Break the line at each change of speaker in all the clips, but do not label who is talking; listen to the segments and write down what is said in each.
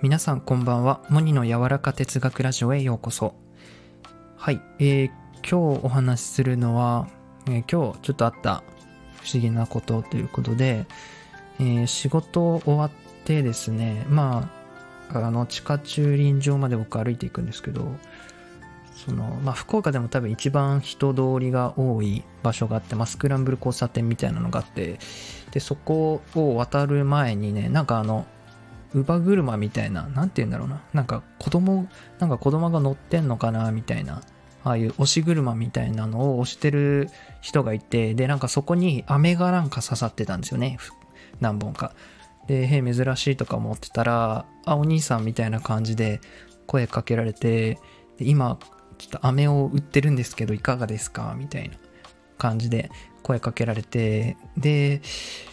皆さんこんばんは。モニの柔らか哲学ラジオへようこそ。はい、えー、今日お話しするのは、えー、今日ちょっとあった不思議なことということで、えー、仕事終わってですねまああの地下駐輪場まで僕歩いていくんですけどそのまあ、福岡でも多分一番人通りが多い場所があって、まあ、スクランブル交差点みたいなのがあってでそこを渡る前にねなんかあの乳母車みたいな、なんて言うんだろうな。なんか子供、なんか子供が乗ってんのかなみたいな。ああいう押し車みたいなのを押してる人がいて、で、なんかそこに飴がなんか刺さってたんですよね。何本か。で、へえ、珍しいとか思ってたら、あ、お兄さんみたいな感じで声かけられて、で今、ちょっと飴を売ってるんですけど、いかがですか？みたいな感じで声かけられて、で、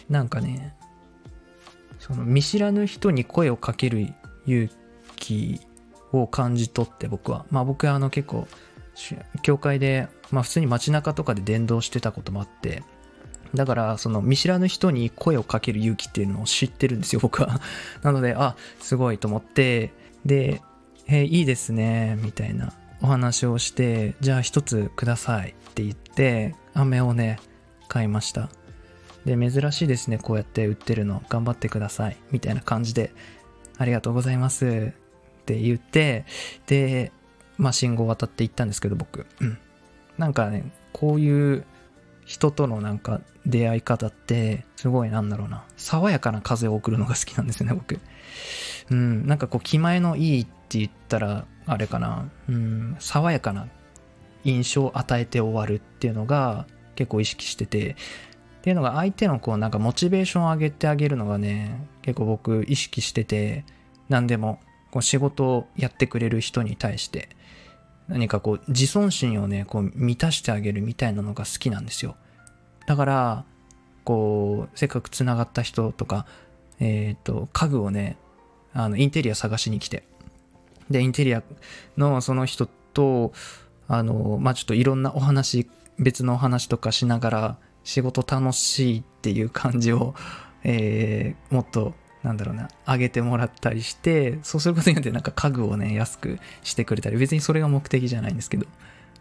なんかね、その見知らぬ人に声をかける勇気を感じ取って僕はまあ僕はあの結構教会で、まあ、普通に街中とかで伝道してたこともあってだからその見知らぬ人に声をかける勇気っていうのを知ってるんですよ僕は。なのであすごいと思ってで「えいいですね」みたいな。お話をして「じゃあ一つください」って言って飴をね買いましたで、珍しいですね、こうやって売ってるの。頑張ってください。みたいな感じで、ありがとうございます。って言って、で、まあ、信号渡って行ったんですけど、僕。うん。なんかね、こういう人とのなんか出会い方って、すごいなんだろうな。爽やかな風を送るのが好きなんですよね、僕。うん。なんかこう、気前のいいって言ったら、あれかな。うん。爽やかな印象を与えて終わるっていうのが結構意識してて、っていうのが相手のこうなんかモチベーションを上げてあげるのがね、結構僕意識してて、何でもこう仕事をやってくれる人に対して、何かこう自尊心をね、こう満たしてあげるみたいなのが好きなんですよ。だから、こう、せっかく繋がった人とか、えっ、ー、と、家具をね、あの、インテリア探しに来て、で、インテリアのその人と、あの、まあ、ちょっといろんなお話、別のお話とかしながら、仕事楽しいっていう感じを、えー、もっとなんだろうな、上げてもらったりして、そうすることによってなんか家具をね、安くしてくれたり、別にそれが目的じゃないんですけど、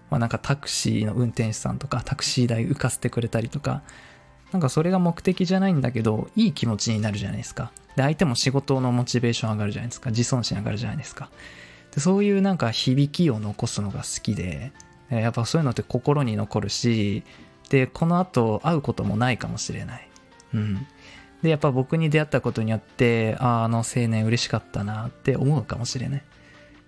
まあなんかタクシーの運転手さんとか、タクシー代浮かせてくれたりとか、なんかそれが目的じゃないんだけど、いい気持ちになるじゃないですか。で、相手も仕事のモチベーション上がるじゃないですか。自尊心上がるじゃないですか。でそういうなんか響きを残すのが好きで、やっぱそういうのって心に残るし、でこの後会うこともないかもしれない。うん。で、やっぱ僕に出会ったことによって、ああ、あの青年嬉しかったなって思うかもしれない。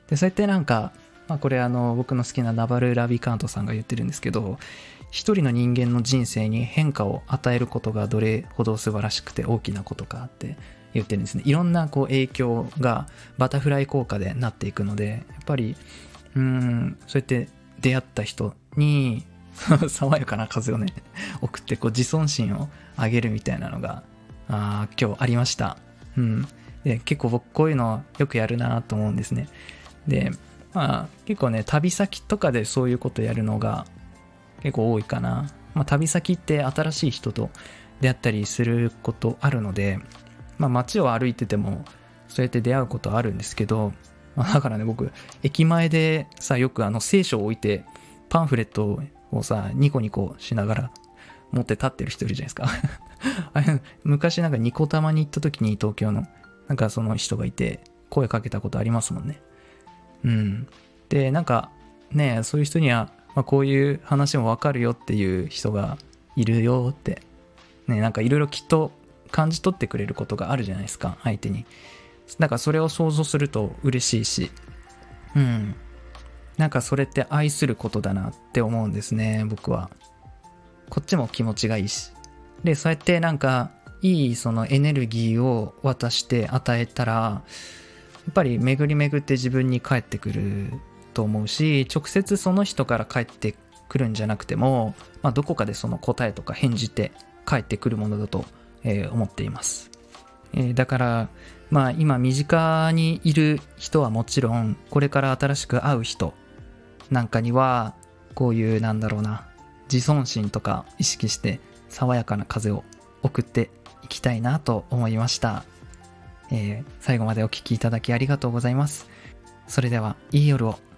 で、そうやってなんか、まあこれあの僕の好きなナバル・ラビカントさんが言ってるんですけど、一人の人間の人生に変化を与えることがどれほど素晴らしくて大きなことかって言ってるんですね。いろんなこう影響がバタフライ効果でなっていくので、やっぱり、うん、そうやって出会った人に 爽やかな風をね、送ってこう自尊心を上げるみたいなのが、あ今日ありました。うん。で、結構僕こういうのよくやるなと思うんですね。で、まあ結構ね、旅先とかでそういうことやるのが結構多いかな。まあ旅先って新しい人と出会ったりすることあるので、まあ街を歩いててもそうやって出会うことあるんですけど、まあ、だからね、僕、駅前でさ、よくあの聖書を置いてパンフレットをさ、ニコニコしながら持って立ってる人いるじゃないですか あれ、昔なんかニコ玉に行った時に東京の、なんかその人がいて、声かけたことありますもんね。うん。で、なんかね、そういう人には、まあ、こういう話もわかるよっていう人がいるよって、ね、なんかいろいろきっと感じ取ってくれることがあるじゃないですか、相手に。だかそれを想像すると嬉しいし、うん。なんかそれって愛することだなって思うんですね、僕は。こっちも気持ちがいいし。で、そうやってなんか、いいそのエネルギーを渡して与えたら、っぱり巡り巡って自分に返ってくると思うし、直接その人から返ってくるんじゃなくても、まあ、どこかでその答えとか返じて返ってくるものだと、えー、思っています。えー、だから、まあ今身近にいる人はもちろん、これから新しく会う人、なんかにはこういうなんだろうな自尊心とか意識して爽やかな風を送っていきたいなと思いました。えー最後までお聴きいただきありがとうございます。それでは、いい夜を。